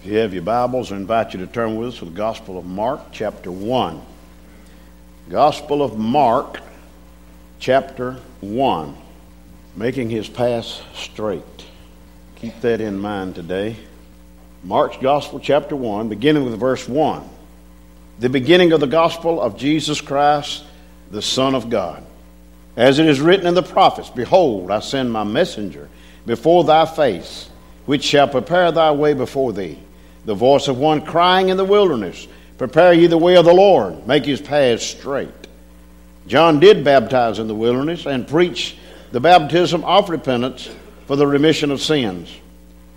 If you have your Bibles, I invite you to turn with us to the Gospel of Mark, chapter 1. Gospel of Mark, chapter 1. Making his path straight. Keep that in mind today. Mark's Gospel, chapter 1, beginning with verse 1. The beginning of the Gospel of Jesus Christ, the Son of God. As it is written in the prophets Behold, I send my messenger before thy face, which shall prepare thy way before thee the voice of one crying in the wilderness, Prepare ye the way of the Lord, make his paths straight. John did baptize in the wilderness and preach the baptism of repentance for the remission of sins.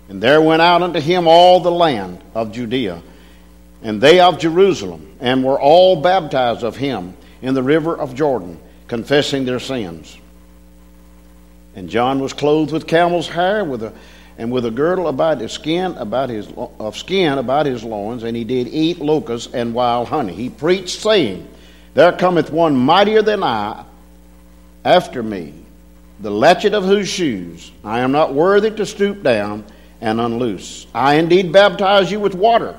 And there went out unto him all the land of Judea, and they of Jerusalem, and were all baptized of him in the river of Jordan, confessing their sins. And John was clothed with camel's hair, with a and with a girdle about his skin about his of skin about his loins, and he did eat locusts and wild honey. He preached, saying, There cometh one mightier than I after me, the latchet of whose shoes I am not worthy to stoop down and unloose. I indeed baptize you with water,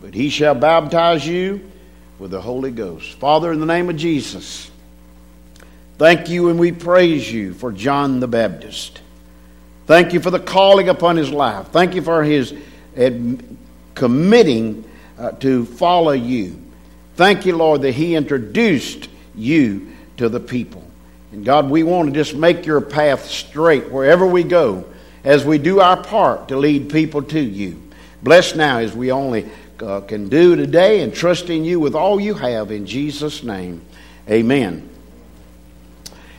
but he shall baptize you with the Holy Ghost. Father, in the name of Jesus, thank you and we praise you for John the Baptist. Thank you for the calling upon his life. Thank you for his committing uh, to follow you. Thank you, Lord, that he introduced you to the people. And God, we want to just make your path straight wherever we go as we do our part to lead people to you. Bless now as we only uh, can do today and trust in you with all you have in Jesus' name. Amen.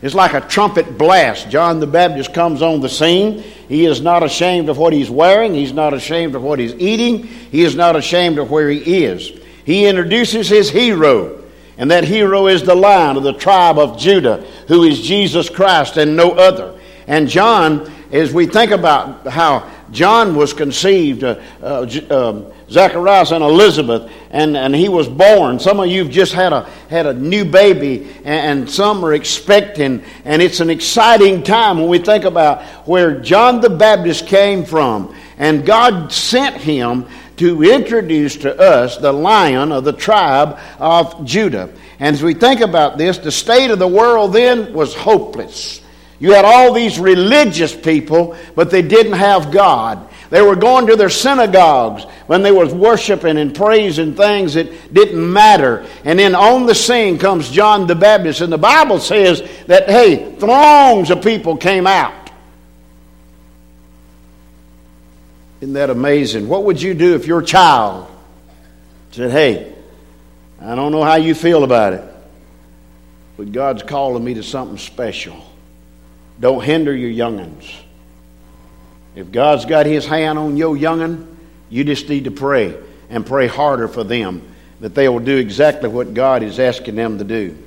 It's like a trumpet blast. John the Baptist comes on the scene. He is not ashamed of what he's wearing. He's not ashamed of what he's eating. He is not ashamed of where he is. He introduces his hero, and that hero is the lion of the tribe of Judah, who is Jesus Christ and no other. And John, as we think about how John was conceived, uh, uh, um, Zacharias and Elizabeth, and, and he was born. Some of you have just had a, had a new baby, and, and some are expecting, and it's an exciting time when we think about where John the Baptist came from. And God sent him to introduce to us the lion of the tribe of Judah. And as we think about this, the state of the world then was hopeless. You had all these religious people, but they didn't have God. They were going to their synagogues when they was worshiping and praising things that didn't matter. And then on the scene comes John the Baptist. And the Bible says that, hey, throngs of people came out. Isn't that amazing? What would you do if your child said, hey, I don't know how you feel about it, but God's calling me to something special. Don't hinder your youngins. If God's got his hand on your youngin', you just need to pray and pray harder for them that they will do exactly what God is asking them to do.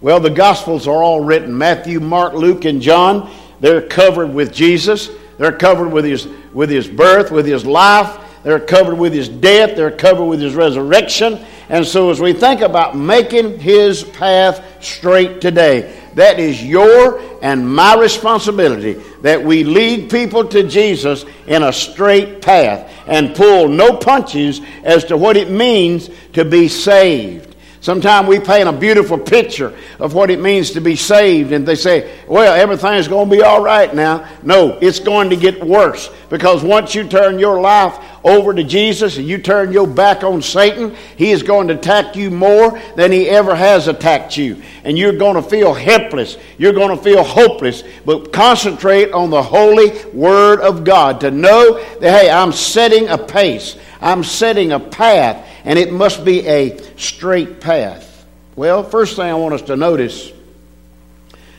Well, the Gospels are all written Matthew, Mark, Luke, and John. They're covered with Jesus. They're covered with his, with his birth, with his life. They're covered with his death. They're covered with his resurrection. And so, as we think about making his path straight today, that is your and my responsibility that we lead people to Jesus in a straight path and pull no punches as to what it means to be saved. Sometimes we paint a beautiful picture of what it means to be saved, and they say, well, everything's going to be all right now. No, it's going to get worse because once you turn your life over to Jesus and you turn your back on Satan, he is going to attack you more than he ever has attacked you. And you're going to feel helpless. You're going to feel hopeless. But concentrate on the holy Word of God to know that, hey, I'm setting a pace, I'm setting a path and it must be a straight path. Well, first thing I want us to notice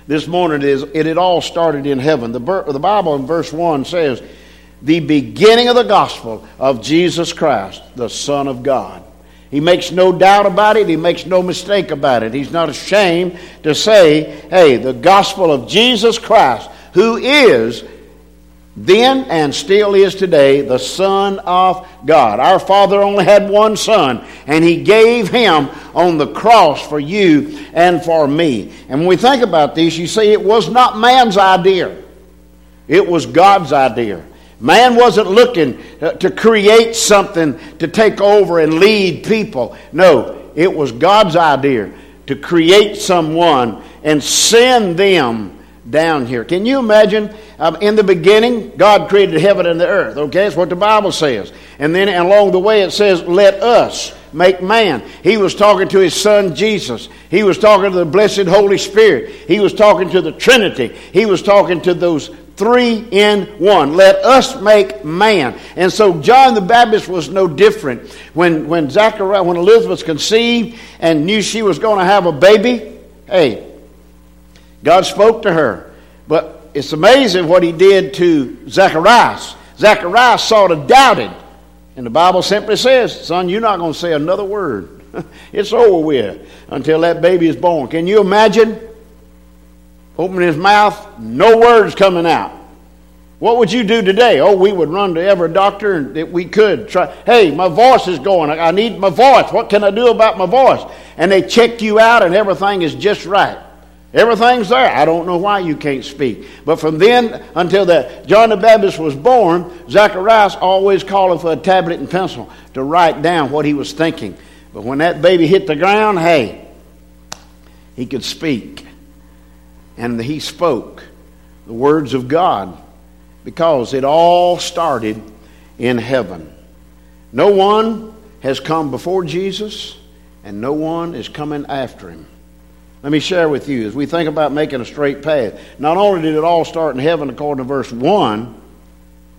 this morning is it had all started in heaven. The, the Bible in verse 1 says, the beginning of the gospel of Jesus Christ, the Son of God. He makes no doubt about it. He makes no mistake about it. He's not ashamed to say, hey, the gospel of Jesus Christ, who is then and still is today the Son of God. Our Father only had one Son, and He gave Him on the cross for you and for me. And when we think about this, you see, it was not man's idea, it was God's idea. Man wasn't looking uh, to create something to take over and lead people. No, it was God's idea to create someone and send them down here. Can you imagine? Um, in the beginning, God created heaven and the earth. Okay, that's what the Bible says. And then along the way, it says, "Let us make man." He was talking to his Son Jesus. He was talking to the blessed Holy Spirit. He was talking to the Trinity. He was talking to those three in one. Let us make man. And so John the Baptist was no different. When, when Zachariah, when Elizabeth conceived and knew she was going to have a baby, hey, God spoke to her. But it's amazing what he did to Zacharias. Zacharias sort of doubted. And the Bible simply says, son, you're not going to say another word. it's over with until that baby is born. Can you imagine? opening his mouth, no words coming out. What would you do today? Oh, we would run to every doctor that we could. Try, hey, my voice is going. I need my voice. What can I do about my voice? And they check you out, and everything is just right. Everything's there. I don't know why you can't speak. But from then until the John the Baptist was born, Zacharias always calling for a tablet and pencil to write down what he was thinking. But when that baby hit the ground, hey, he could speak and he spoke the words of God because it all started in heaven. No one has come before Jesus, and no one is coming after him. Let me share with you as we think about making a straight path. Not only did it all start in heaven according to verse 1,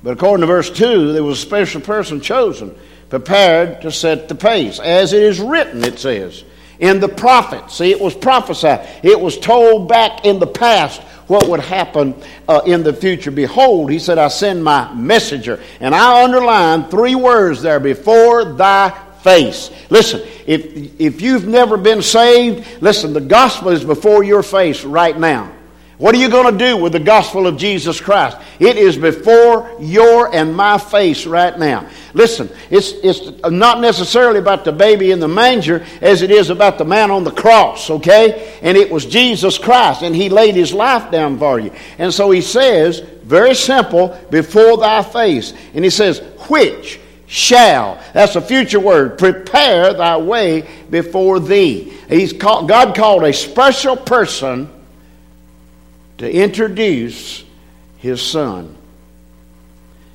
but according to verse 2, there was a special person chosen, prepared to set the pace. As it is written, it says in the prophets. See, it was prophesied. It was told back in the past what would happen uh, in the future. Behold, he said, I send my messenger. And I underline three words there before thy face. Listen, if, if you've never been saved, listen, the gospel is before your face right now. What are you going to do with the gospel of Jesus Christ? It is before your and my face right now. Listen, it's, it's not necessarily about the baby in the manger as it is about the man on the cross, okay? And it was Jesus Christ, and he laid his life down for you. And so he says, very simple, before thy face. And he says, which shall, that's a future word, prepare thy way before thee. He's called, God called a special person to introduce his son.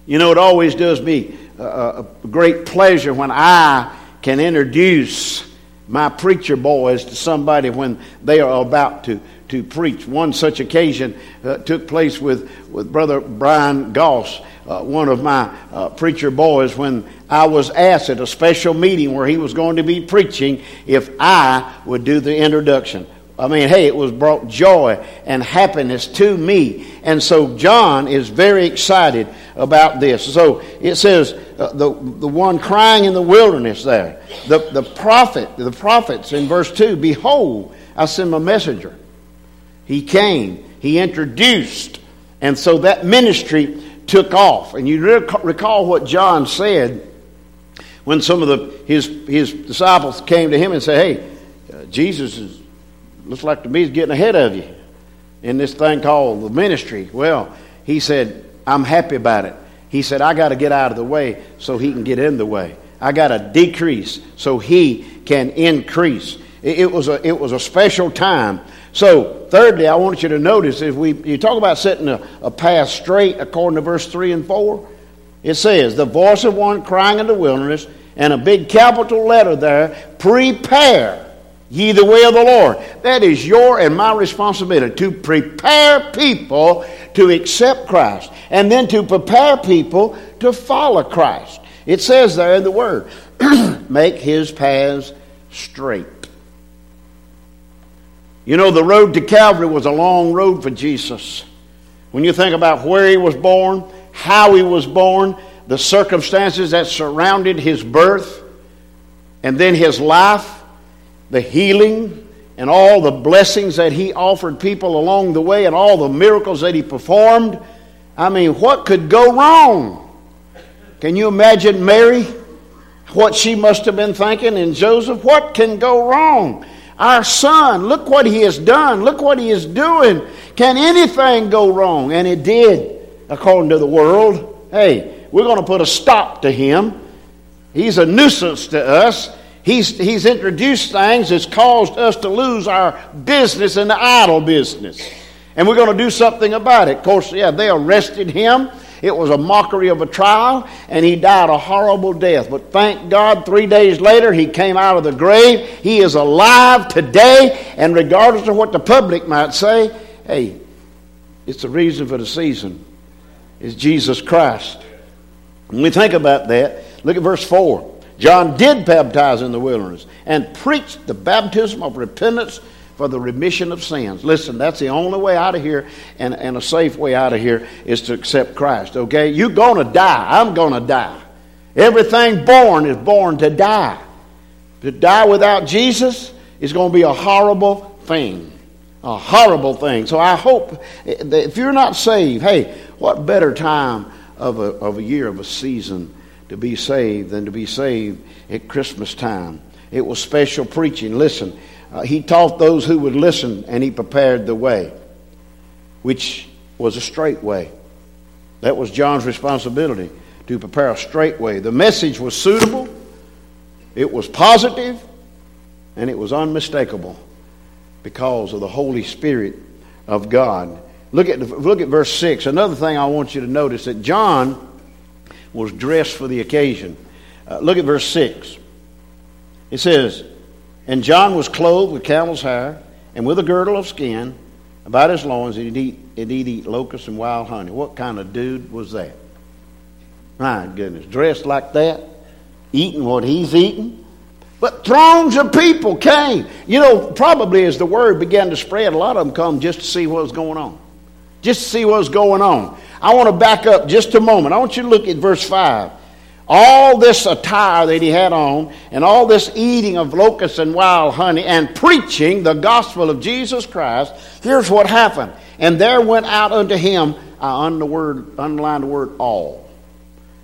You know, it always does me a, a great pleasure when I can introduce my preacher boys to somebody when they are about to, to preach. One such occasion uh, took place with, with Brother Brian Goss, uh, one of my uh, preacher boys, when I was asked at a special meeting where he was going to be preaching if I would do the introduction. I mean, hey, it was brought joy and happiness to me. And so John is very excited about this. So it says, uh, the, the one crying in the wilderness there, the, the prophet, the prophets in verse 2, Behold, I send my messenger. He came, he introduced, and so that ministry took off. And you recall what John said when some of the, his, his disciples came to him and said, Hey, uh, Jesus is looks like to me he's getting ahead of you in this thing called the ministry. Well, he said, I'm happy about it. He said, I got to get out of the way so he can get in the way. I got to decrease so he can increase. It, was a, it was a special time. So, thirdly, I want you to notice if we you talk about setting a, a path straight according to verse 3 and 4, it says, The voice of one crying in the wilderness, and a big capital letter there, prepare ye the way of the Lord. That is your and my responsibility to prepare people to accept Christ and then to prepare people to follow Christ. It says there in the Word, make his paths straight. You know, the road to Calvary was a long road for Jesus. When you think about where he was born, how he was born, the circumstances that surrounded his birth, and then his life, the healing and all the blessings that he offered people along the way and all the miracles that he performed. I mean, what could go wrong? Can you imagine Mary? What she must have been thinking, and Joseph, what can go wrong? Our son, look what he has done. Look what he is doing. Can anything go wrong? And it did, according to the world. hey, we're going to put a stop to him. He's a nuisance to us. He's, he's introduced things that's caused us to lose our business in the idol business. And we're going to do something about it. Of course, yeah, they arrested him. It was a mockery of a trial, and he died a horrible death. But thank God, three days later, he came out of the grave. He is alive today, and regardless of what the public might say, hey, it's the reason for the season is Jesus Christ. When we think about that, look at verse 4. John did baptize in the wilderness and preached the baptism of repentance for the remission of sins. Listen, that's the only way out of here and, and a safe way out of here is to accept Christ, okay? You're going to die. I'm going to die. Everything born is born to die. To die without Jesus is going to be a horrible thing. A horrible thing. So I hope if you're not saved, hey, what better time of a, of a year, of a season to be saved than to be saved at Christmas time? It was special preaching. Listen, uh, he taught those who would listen, and he prepared the way, which was a straight way. That was John's responsibility to prepare a straight way. The message was suitable, it was positive, and it was unmistakable because of the Holy Spirit of God. Look at, look at verse 6. Another thing I want you to notice that John was dressed for the occasion. Uh, look at verse 6. It says, and John was clothed with camel's hair and with a girdle of skin about his loins, and he'd eat, he'd eat locusts and wild honey. What kind of dude was that? My goodness, dressed like that, eating what he's eating. But throngs of people came. You know, probably as the word began to spread, a lot of them come just to see what was going on. Just to see what was going on. I want to back up just a moment. I want you to look at verse 5 all this attire that he had on, and all this eating of locusts and wild honey, and preaching the gospel of Jesus Christ, here's what happened. And there went out unto him, I underlined the word all.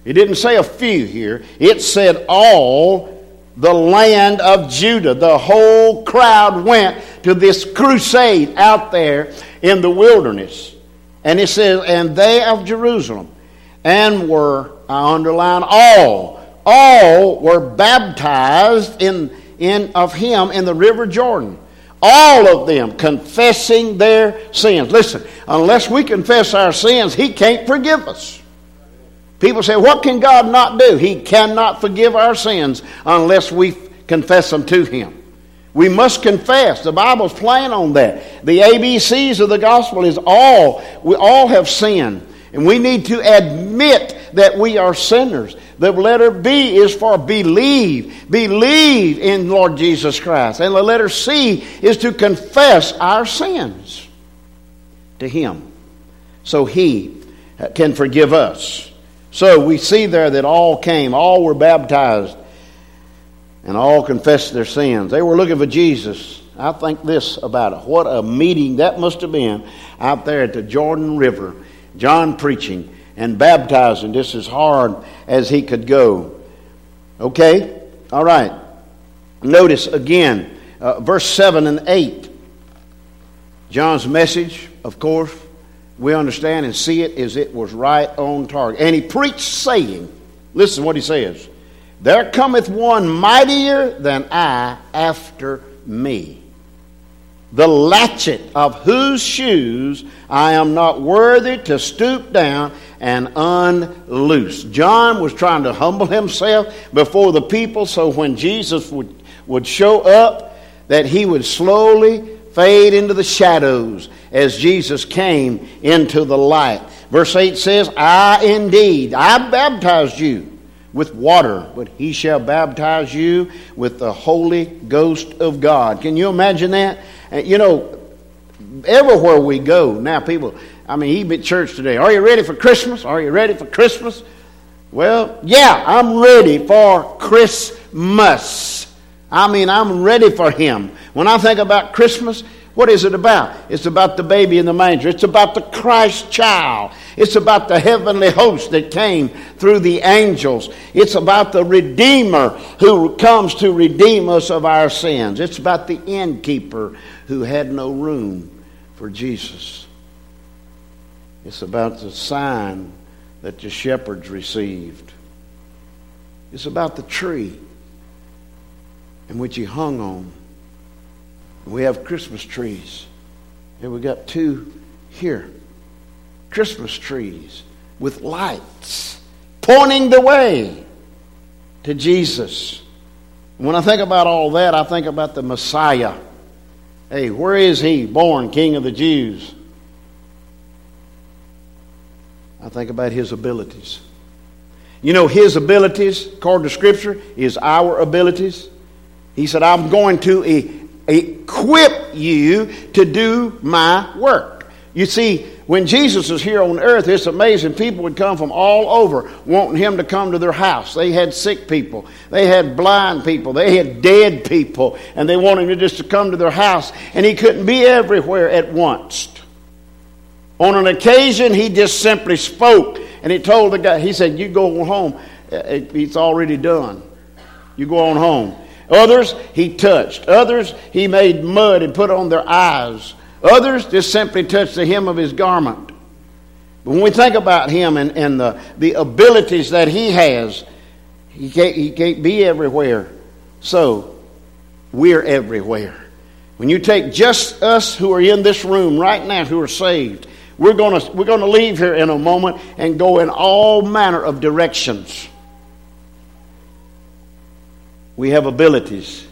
It didn't say a few here, it said all the land of Judah. The whole crowd went to this crusade out there in the wilderness. And it says, and they of Jerusalem, and were I underline all. All were baptized in, in of him in the river Jordan. All of them confessing their sins. Listen, unless we confess our sins, he can't forgive us. People say, What can God not do? He cannot forgive our sins unless we confess them to Him. We must confess. The Bible's plain on that. The ABCs of the gospel is all. We all have sinned. And we need to admit that we are sinners. The letter B is for believe. Believe in Lord Jesus Christ. And the letter C is to confess our sins to Him so He can forgive us. So we see there that all came, all were baptized, and all confessed their sins. They were looking for Jesus. I think this about it. What a meeting that must have been out there at the Jordan River. John preaching and baptizing just as hard as he could go. Okay? All right. Notice again, uh, verse 7 and 8. John's message, of course, we understand and see it as it was right on target. And he preached, saying, Listen what he says There cometh one mightier than I after me the latchet of whose shoes I am not worthy to stoop down and unloose. John was trying to humble himself before the people so when Jesus would, would show up, that he would slowly fade into the shadows as Jesus came into the light. Verse 8 says, I indeed, I baptized you with water, but he shall baptize you with the Holy Ghost of God. Can you imagine that? You know, everywhere we go, now people, I mean, even at church today, are you ready for Christmas? Are you ready for Christmas? Well, yeah, I'm ready for Christmas. I mean, I'm ready for Him. When I think about Christmas, what is it about? It's about the baby in the manger. It's about the Christ child. It's about the heavenly host that came through the angels. It's about the Redeemer who comes to redeem us of our sins. It's about the innkeeper who had no room for Jesus. It's about the sign that the shepherds received. It's about the tree in which he hung on. We have Christmas trees. And we got two here. Christmas trees with lights pointing the way to Jesus. When I think about all that, I think about the Messiah. Hey, where is he born, King of the Jews? I think about his abilities. You know, his abilities, according to Scripture, is our abilities. He said, I'm going to equip you to do my work. You see, when Jesus was here on earth, it's amazing. People would come from all over wanting him to come to their house. They had sick people, they had blind people, they had dead people, and they wanted him just to come to their house. And he couldn't be everywhere at once. On an occasion, he just simply spoke and he told the guy, he said, You go on home. Uh, it's already done. You go on home. Others, he touched. Others, he made mud and put on their eyes. Others just simply touched the hem of his garment. But when we think about him and, and the, the abilities that he has, he can't, he can't be everywhere. So, we're everywhere. When you take just us who are in this room right now who are saved, we're going to, we're going to leave here in a moment and go in all manner of directions. We have abilities.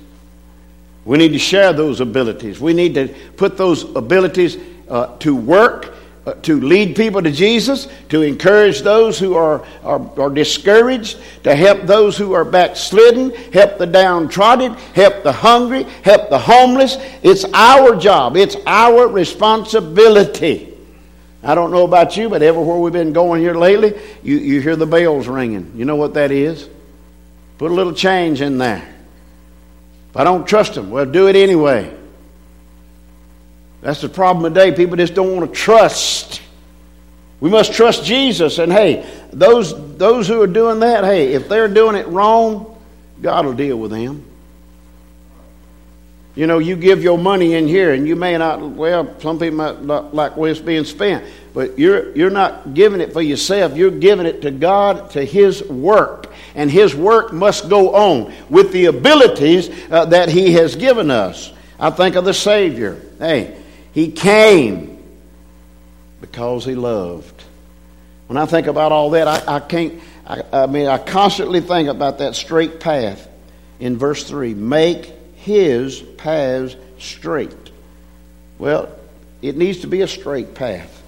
We need to share those abilities. We need to put those abilities uh, to work, uh, to lead people to Jesus, to encourage those who are, are, are discouraged, to help those who are backslidden, help the downtrodden, help the hungry, help the homeless. It's our job, it's our responsibility. I don't know about you, but everywhere we've been going here lately, you, you hear the bells ringing. You know what that is? Put a little change in there. If I don't trust them, well, do it anyway. That's the problem today. People just don't want to trust. We must trust Jesus. And hey, those, those who are doing that, hey, if they're doing it wrong, God will deal with them. You know, you give your money in here, and you may not, well, some people might not like where it's being spent, but you're, you're not giving it for yourself. You're giving it to God, to His work. And His work must go on with the abilities uh, that He has given us. I think of the Savior. Hey, He came because He loved. When I think about all that, I, I can't, I, I mean, I constantly think about that straight path in verse 3. Make his paths straight. Well, it needs to be a straight path.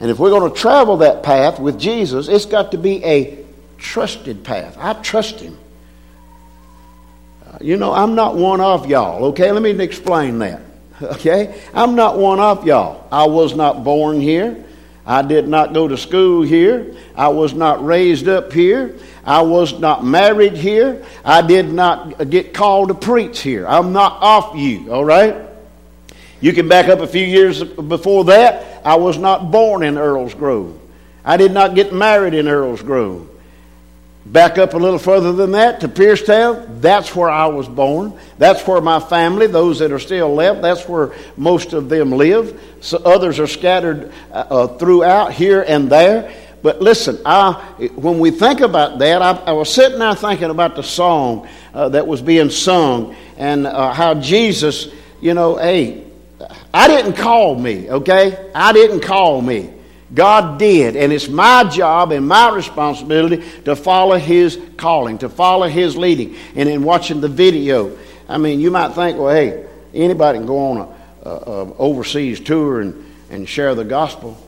And if we're going to travel that path with Jesus, it's got to be a trusted path. I trust him. Uh, you know, I'm not one of y'all, okay? Let me explain that, okay? I'm not one of y'all. I was not born here. I did not go to school here. I was not raised up here. I was not married here. I did not get called to preach here. I'm not off you, all right? You can back up a few years before that. I was not born in Earl's Grove. I did not get married in Earl's Grove. Back up a little further than that to Piercetown. That's where I was born. That's where my family, those that are still left, that's where most of them live. So others are scattered uh, uh throughout here and there. But listen, I, when we think about that, I, I, was sitting there thinking about the song uh, that was being sung and uh, how Jesus, you know, hey, I didn't call me, okay? I didn't call me. God did. And it's my job and my responsibility to follow His calling, to follow His leading. And in watching the video, I mean, you might think, well, hey, anybody can go on a, a, a overseas tour and, and share the gospel.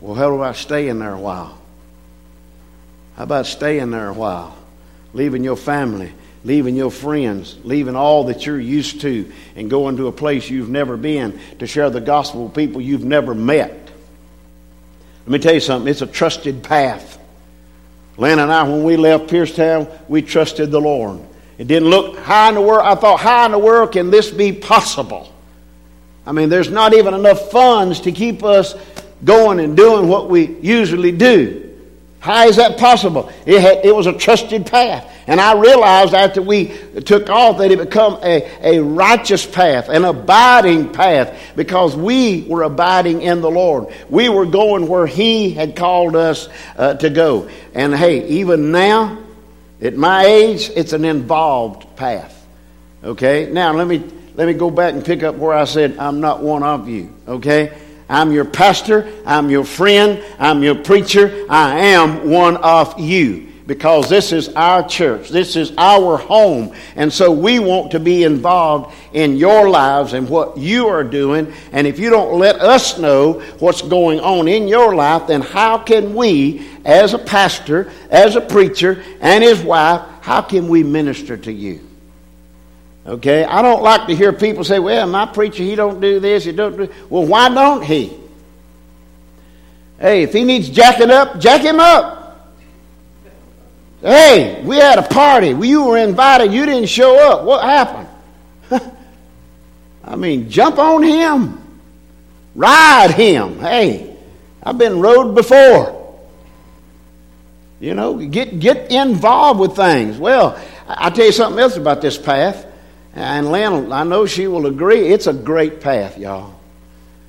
Well, how about staying there a while? How about staying there a while? Leaving your family, leaving your friends, leaving all that you're used to, and going to a place you've never been to share the gospel with people you've never met. Let me tell you something, it's a trusted path. Lynn and I, when we left Piercetown, we trusted the Lord. It didn't look high in the world. I thought, how in the world can this be possible? I mean, there's not even enough funds to keep us going and doing what we usually do. How is that possible? It, had, it was a trusted path. And I realized after we took off that it became a, a righteous path, an abiding path, because we were abiding in the Lord. We were going where He had called us uh, to go. And hey, even now, at my age, it's an involved path. Okay? Now, let me, let me go back and pick up where I said, I'm not one of you. Okay? I'm your pastor. I'm your friend. I'm your preacher. I am one of you because this is our church. This is our home. And so we want to be involved in your lives and what you are doing. And if you don't let us know what's going on in your life, then how can we, as a pastor, as a preacher, and his wife, how can we minister to you? Okay, I don't like to hear people say, "Well, my preacher, he don't do this, he don't do." Well, why don't he? Hey, if he needs jacking up, jack him up. Hey, we had a party. You were invited. You didn't show up. What happened? I mean, jump on him, ride him. Hey, I've been rode before. You know, get get involved with things. Well, I tell you something else about this path. And Lynn, I know she will agree, it's a great path, y'all.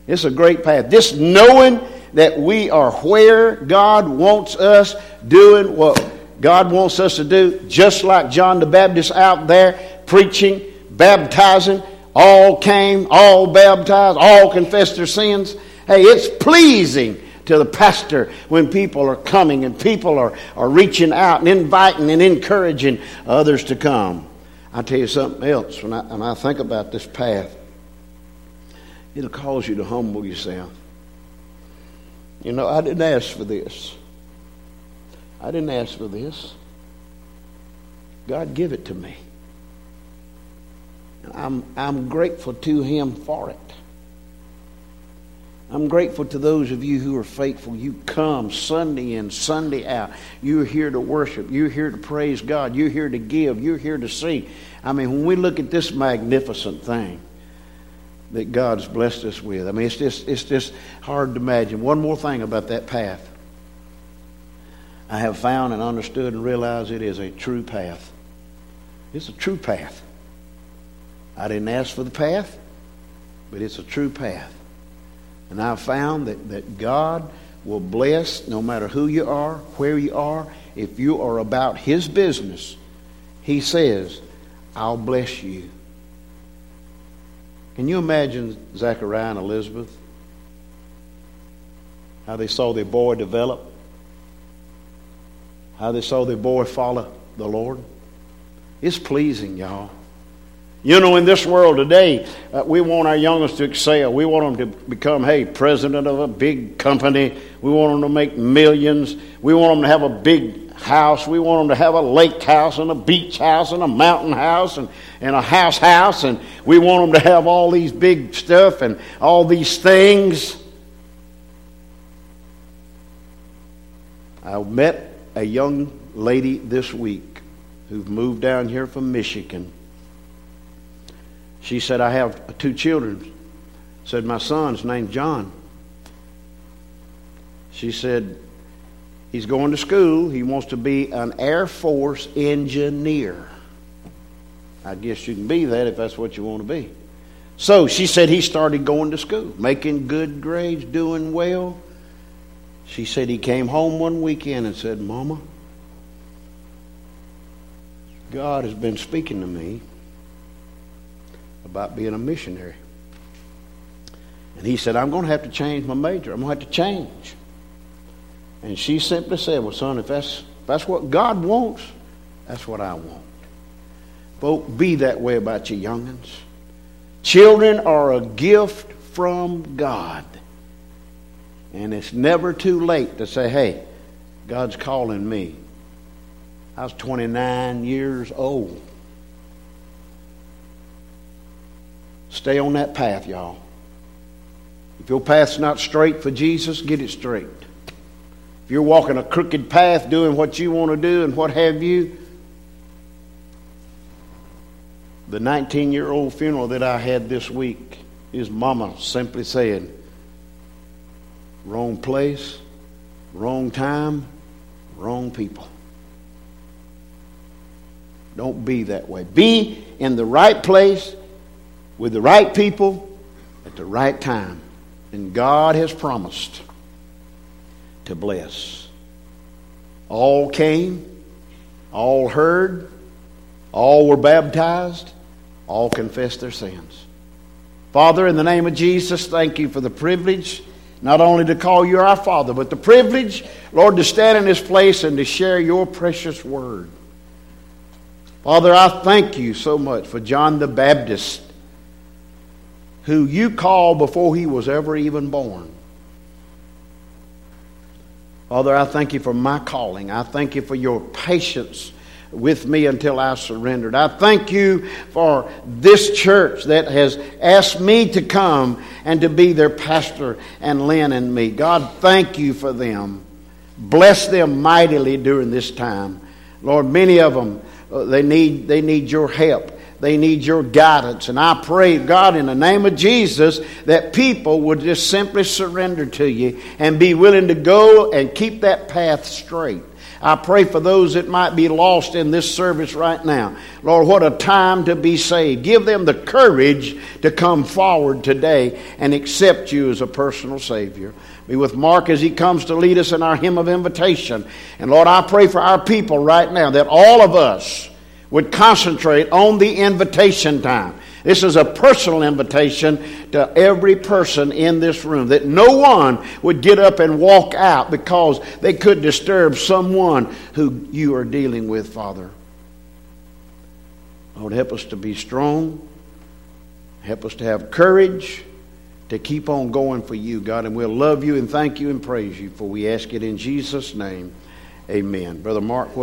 It's a great path. This knowing that we are where God wants us doing what God wants us to do, just like John the Baptist out there preaching, baptizing, all came, all baptized, all confessed their sins. Hey, it's pleasing to the pastor when people are coming and people are, are reaching out and inviting and encouraging others to come. I tell you something else. When I, when I think about this path, it'll cause you to humble yourself. You know, I didn't ask for this. I didn't ask for this. God give it to me. I'm, I'm grateful to Him for it. I'm grateful to those of you who are faithful. You come Sunday in, Sunday out. You're here to worship. You're here to praise God. You're here to give. You're here to see. I mean, when we look at this magnificent thing that God's blessed us with, I mean, it's just, it's just hard to imagine. One more thing about that path. I have found and understood and realized it is a true path. It's a true path. I didn't ask for the path, but it's a true path. And I've found that, that God will bless no matter who you are, where you are. If you are about His business, He says, I'll bless you. Can you imagine Zachariah and Elizabeth? How they saw their boy develop? How they saw their boy follow the Lord? It's pleasing, y'all. You know, in this world today, uh, we want our youngest to excel. We want them to become, hey, president of a big company. We want them to make millions. We want them to have a big house. We want them to have a lake house and a beach house and a mountain house and, and a house house. And we want them to have all these big stuff and all these things. I met a young lady this week who moved down here from Michigan she said, I have two children. Said, my son's named John. She said, he's going to school. He wants to be an Air Force engineer. I guess you can be that if that's what you want to be. So she said he started going to school, making good grades, doing well. She said he came home one weekend and said, Mama, God has been speaking to me about being a missionary. And he said, I'm going to have to change my major. I'm going to have to change. And she simply said, Well, son, if that's, if that's what God wants, that's what I want. Folk, be that way about your youngins. Children are a gift from God. And it's never too late to say, hey, God's calling me. I was 29 years old. Stay on that path, y'all. If your path's not straight for Jesus, get it straight. If you're walking a crooked path, doing what you want to do and what have you, the 19 year old funeral that I had this week, his mama simply said, wrong place, wrong time, Wrong people. Don't be that way. Be in the right place with the right people at the right time. And God has promised to bless. All came, all heard, all were baptized, all confessed their sins. Father, in the name of Jesus, thank you for the privilege not only to call you our Father, but the privilege, Lord, to stand in this place and to share your precious word. Father, I thank you so much for John the Baptist, who you called before he was ever even born. Father, I thank you for my calling. I thank you for your patience with me until I surrendered. I thank you for this church that has asked me to come and to be their pastor and Lynn and me. God, thank you for them. Bless them mightily during this time. Lord, many of them, uh, they need, they need your help. They need your guidance. And I pray, God, in the name of Jesus, that people would just simply surrender to you and be willing to go and keep that path straight. I pray for those that might be lost in this service right now. Lord, what a time to be saved. Give them the courage to come forward today and accept you as a personal Savior. Be with Mark as he comes to lead us in our hymn of invitation. And Lord, I pray for our people right now that all of us would concentrate on the invitation time. This is a personal invitation to every person in this room that no one would get up and walk out because they could disturb someone who you are dealing with, Father. Lord, help us to be strong. Help us to have courage to keep on going for you, God. And we'll love you and thank you and praise you, for we ask it in Jesus' name. Amen. Brother Mark.